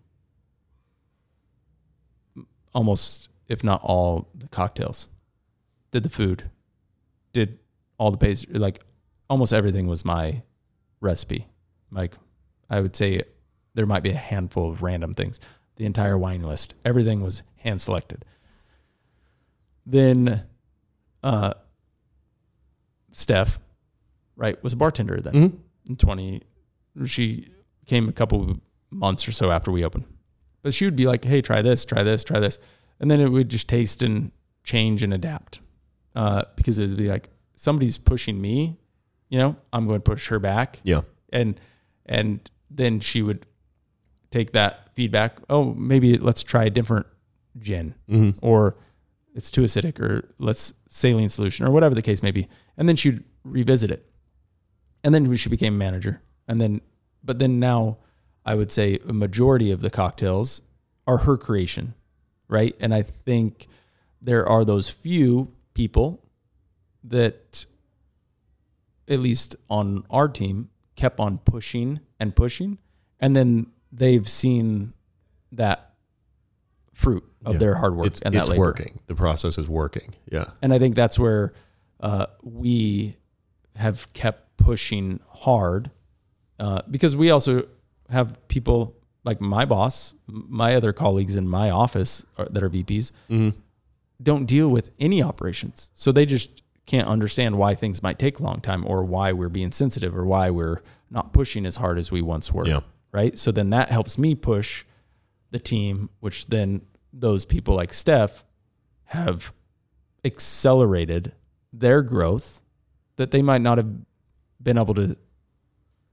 Speaker 2: almost if not all the cocktails. Did the food. Did all the pastry like almost everything was my recipe. Like i would say there might be a handful of random things the entire wine list. Everything was hand selected then uh steph right was a bartender then.
Speaker 1: Mhm.
Speaker 2: in 20 she came a couple months or so after we opened. But she would be like hey try this try this try this. And then it would just taste and change and adapt uh, because it would be like somebody's pushing me you know i'm going to push her back.
Speaker 1: Yeah.
Speaker 2: And and then she would take that feedback oh maybe let's try a different gin
Speaker 1: Mhm.
Speaker 2: or it's too acidic or let's saline solution or whatever the case may be. And then she'd revisit it. And then she became manager. And then but then now i would say a majority of the cocktails are her creation right? And i think there are those few people that at least on our team kept on pushing and pushing. And then they've seen that fruit of
Speaker 1: Yeah.
Speaker 2: their hard work
Speaker 1: it's,
Speaker 2: and that
Speaker 1: it's
Speaker 2: labor
Speaker 1: working the process is working yeah
Speaker 2: and I think that's where uh, we have kept pushing hard uh, because we also have people like my boss, my other colleagues in my office are, that are VPs
Speaker 1: Mhm.
Speaker 2: don't deal with any operations. So they just can't understand why things might take a long time or why we're being sensitive or why we're not pushing as hard as we once were.
Speaker 1: Yeah.
Speaker 2: Right. So then that helps me push the team, which then those people like Steph have accelerated their growth that they might not have been able to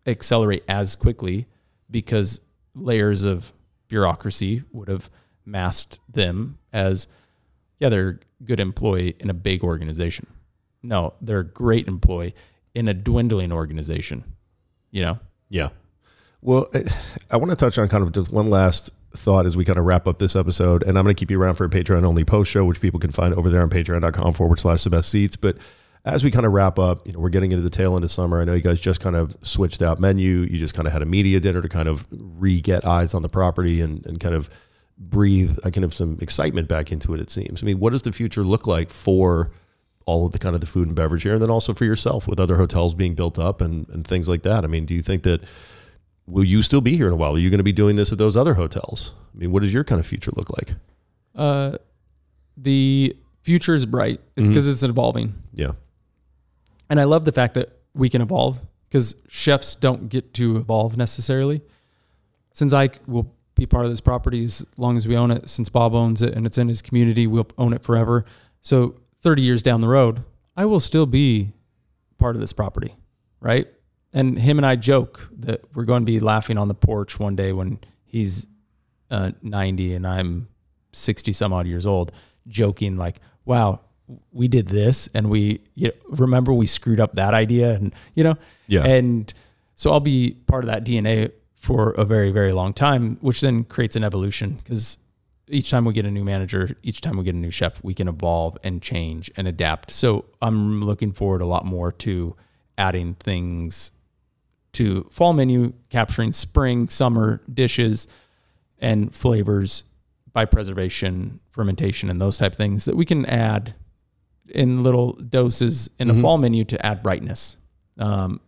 Speaker 2: accelerate as quickly because layers of bureaucracy would have masked them as yeah they're a good employee in a big organization no they're a great employee in a dwindling organization you know
Speaker 1: Yeah. Well, eh, I- I want to touch on kind of just one last thought as we kind of wrap up this episode. And I'm going to keep you around for a Patreon only post show, which people can find over there on patreon.com forward slash the best Ceats. But as we kind of wrap up, you know, we're getting into the tail end of summer. I know you guys just kind of switched out menu. You just kind of had a media dinner to kind of re get eyes on the property and, and kind of breathe a kind of some excitement back into it, it seems. I mean, what does the future look like for all of the kind of the food and beverage here and then also for yourself with other hotels being built up and, and things like that? I mean, do you think that will you still be here in a while? Are you going to be doing this at those other hotels? I mean, what does your kind of future look like?
Speaker 2: Uh, the future is bright. It's because it's evolving.
Speaker 1: Yeah.
Speaker 2: And I love the fact that we can evolve because chefs don't get to evolve necessarily. Since I will be part of this property as long as we own it, since Bob owns it and it's in his community, we'll own it forever. So 30 years down the road, I will still be part of this property, right? And him and I joke that we're going to be laughing on the porch one day when he's uh, 90 and I'm 60 some odd years old, joking like, wow, we did this and we you know, remember we screwed up that idea? And you know?
Speaker 1: Yeah.
Speaker 2: and so I'll be part of that DNA for a very very long time which then creates an evolution because each time we get a new manager each time we get a new chef we can evolve and change and adapt. So I'm looking forward a lot more to adding things to fall menu capturing spring summer dishes and flavors by preservation fermentation and those type of things that we can add in little doses in a
Speaker 1: Mhm.
Speaker 2: fall menu to add brightness um,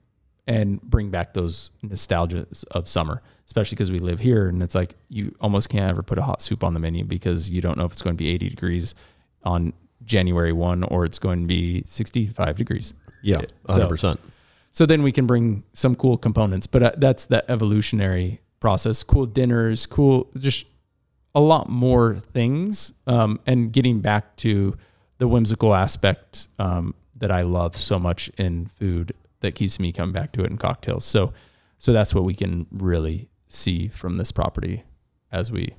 Speaker 2: and bring back those nostalgias of summer, especially because we live here and it's like you almost can't ever put a hot soup on the menu because you don't know if it's going to be 80 degrees on January 1 or it's going to be 65 degrees.
Speaker 1: Yeah. 100%.
Speaker 2: So then we can bring some cool components, but uh, that's that evolutionary process. Cool dinners, cool, just a lot more things, um, and getting back to the whimsical aspect um, that I love so much in food that keeps me coming back to it in cocktails. So, so that's what we can really see from this property as we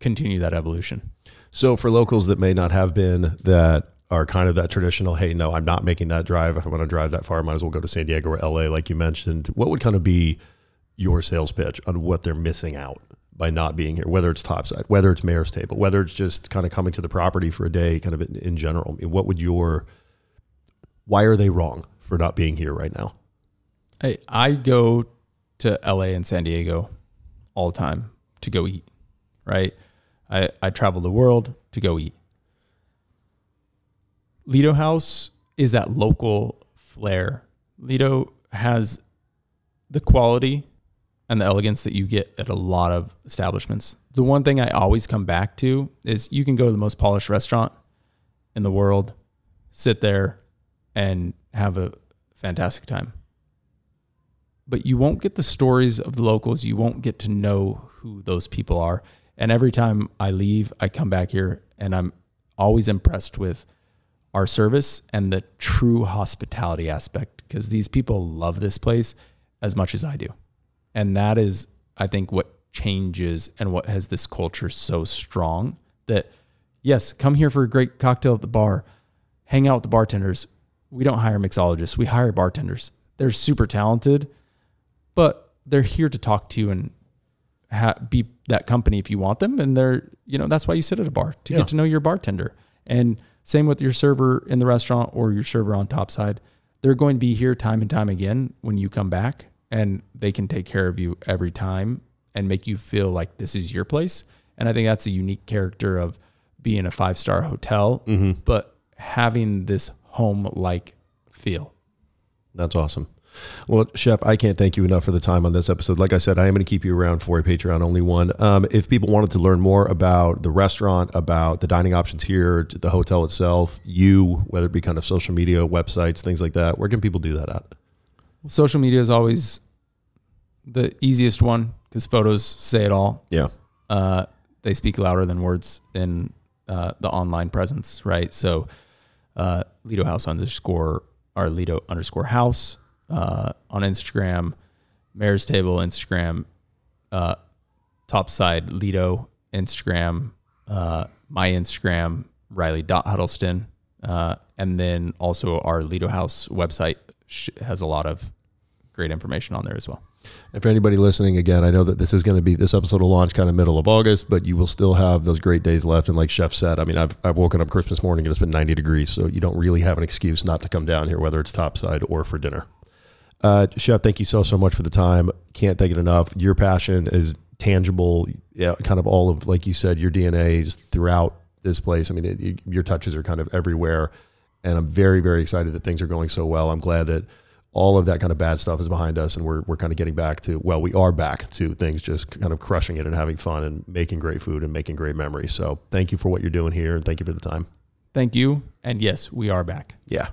Speaker 2: continue that evolution.
Speaker 1: So for locals that may not have been that are kind of that traditional, hey, no, I'm not making that drive. If I want to drive that far, I might as well go to San Diego or LA, like you mentioned. What would kind of be your sales pitch on what they're missing out by not being here, whether it's topside, whether it's mayor's table, whether it's just kind of coming to the property for a day, kind of in, in general? I mean, what would your, why are they wrong for not being here right now?
Speaker 2: Hey, I go to LA and San Diego all the time to go eat, right? I, I travel the world to go eat. Lido House is that local flair. Lido has the quality and the elegance that you get at a lot of establishments. The one thing I always come back to is you can go to the most polished restaurant in the world, sit there and have a fantastic time but you won't get the stories of the locals. You won't get to know who those people are. And every time I leave, I come back here and I'm always impressed with our service and the true hospitality aspect because these people love this place as much as I do. And that is, I think, what changes and what has this culture so strong that, yes, come here for a great cocktail at the bar, hang out with the bartenders. We don't hire mixologists, we hire bartenders. They're super talented but they're here to talk to you and ha- be that company if you want them. And they're, you know, that's why you sit at a bar to
Speaker 1: Yeah.
Speaker 2: get to know your bartender. And same with your server in the restaurant or your server on topside. They're going to be here time and time again when you come back, and they can take care of you every time and make you feel like this is your place. And I think that's a unique character of being a five star hotel, mm-hmm. but having this home like feel.
Speaker 1: That's awesome. Well, Chef, I can't thank you enough for the time on this episode. Like I said, I am going to keep you around for a Patreon only one. Um, if people wanted to learn more about the restaurant, about the dining options here, the hotel itself, you, whether it be kind of social media, websites, things like that, where can people do that at?
Speaker 2: Social media is always the easiest one because photos say it all.
Speaker 1: Yeah.
Speaker 2: Uh, they speak louder than words in uh, the online presence, right? So, uh, Lido House underscore or Lido underscore House uh, on Instagram, Mayor's Table Instagram, uh, Topside Lido Instagram, uh, my Instagram Riley Huddleston, uh, and then also our Lido House website has a lot of great information on there as well.
Speaker 1: And for anybody listening, again, I know that this is going to be this episode will launch kind of middle of August, but you will still have those great days left. And like Chef said, I mean, I've I've woken up Christmas morning and it's been 90 degrees, so you don't really have an excuse not to come down here, whether it's topside or for dinner. Uh, Chef, thank you so so much for the time. Can't thank it enough. Your passion is tangible. Yeah, kind of all of like you said, your DNA is throughout this place. I mean, it, your touches are kind of everywhere, and I'm very very excited that things are going so well. I'm glad that
Speaker 4: all of that kind of bad stuff is behind us, and we're we're kind of getting back to well, we are back to things just kind of crushing it and having fun and making great food and making great memories. So thank you for what you're doing here, and thank you for the time.
Speaker 2: Thank you. And yes, we are back.
Speaker 4: Yeah.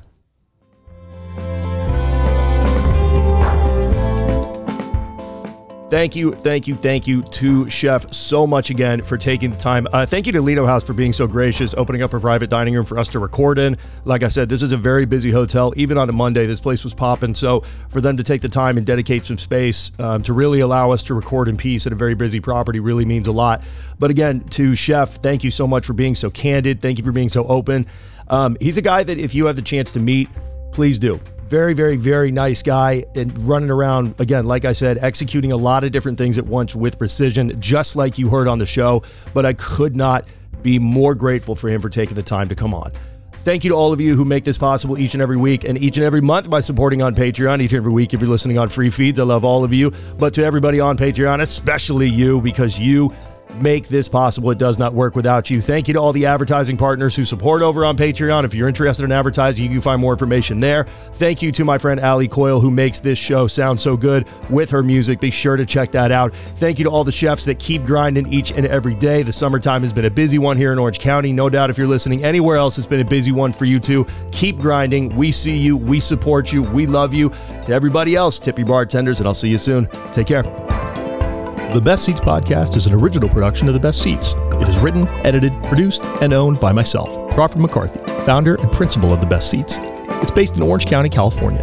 Speaker 1: Thank you, thank you, thank you to Chef so much again for taking the time. Uh, thank you to Lido House for being so gracious, opening up a private dining room for us to record in. Like I said, this is a very busy hotel. Even on a Monday, this place was popping. So for them to take the time and dedicate some space um, to really allow us to record in peace at a very busy property really means a lot. But again, to Chef, thank you so much for being so candid. Thank you for being so open. Um, he's a guy that if you have the chance to meet, please do very, very, very nice guy and running around, again, like I said, executing a lot of different things at once with precision, just like you heard on the show. But I could not be more grateful for him for taking the time to come on. Thank you to all of you who make this possible each and every week and each and every month by supporting on Patreon each and every week if you're listening on free feeds. I love all of you. But to everybody on Patreon, especially you, because you make this possible. It does not work without you. Thank you to all the advertising partners who support over on Patreon. If you're interested in advertising, you can find more information there. Thank you to my friend Ali Coyle who makes this show sound so good with her music. Be sure to check that out. Thank you to all the chefs that keep grinding each and every day. The summertime has been a busy one here in Orange County. No doubt if you're listening anywhere else, it's been a busy one for you too. Keep grinding. We see you. We support you. We love you. To everybody else, tip your bartenders, and I'll see you soon. Take care.
Speaker 4: The Best Ceats podcast is an original production of The Best Ceats. It is written, edited, produced, and owned by myself, Crawford McCarthy, founder and principal of The Best Ceats. It's based in Orange County, California.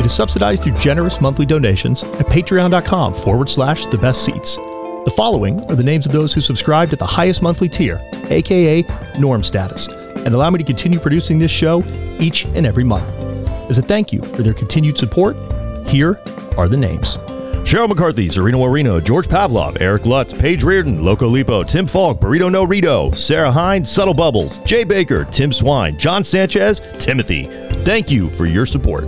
Speaker 4: It is subsidized through generous monthly donations at patreon.com forward slash The Best Ceats. The following are the names of those who subscribed at the highest monthly tier, aka Norm Status, and allow me to continue producing this show each and every month. As a thank you for their continued support, here are the names.
Speaker 1: Cheryl McCarthy, Serena Warino, George Pavlov, Eric Lutz, Paige Reardon, Loco Lipo, Tim Falk, Burrito No Rito, Sarah Hine, Subtle Bubbles, Jay Baker, Tim Swine, John Sanchez, Timothy. Thank you for your support.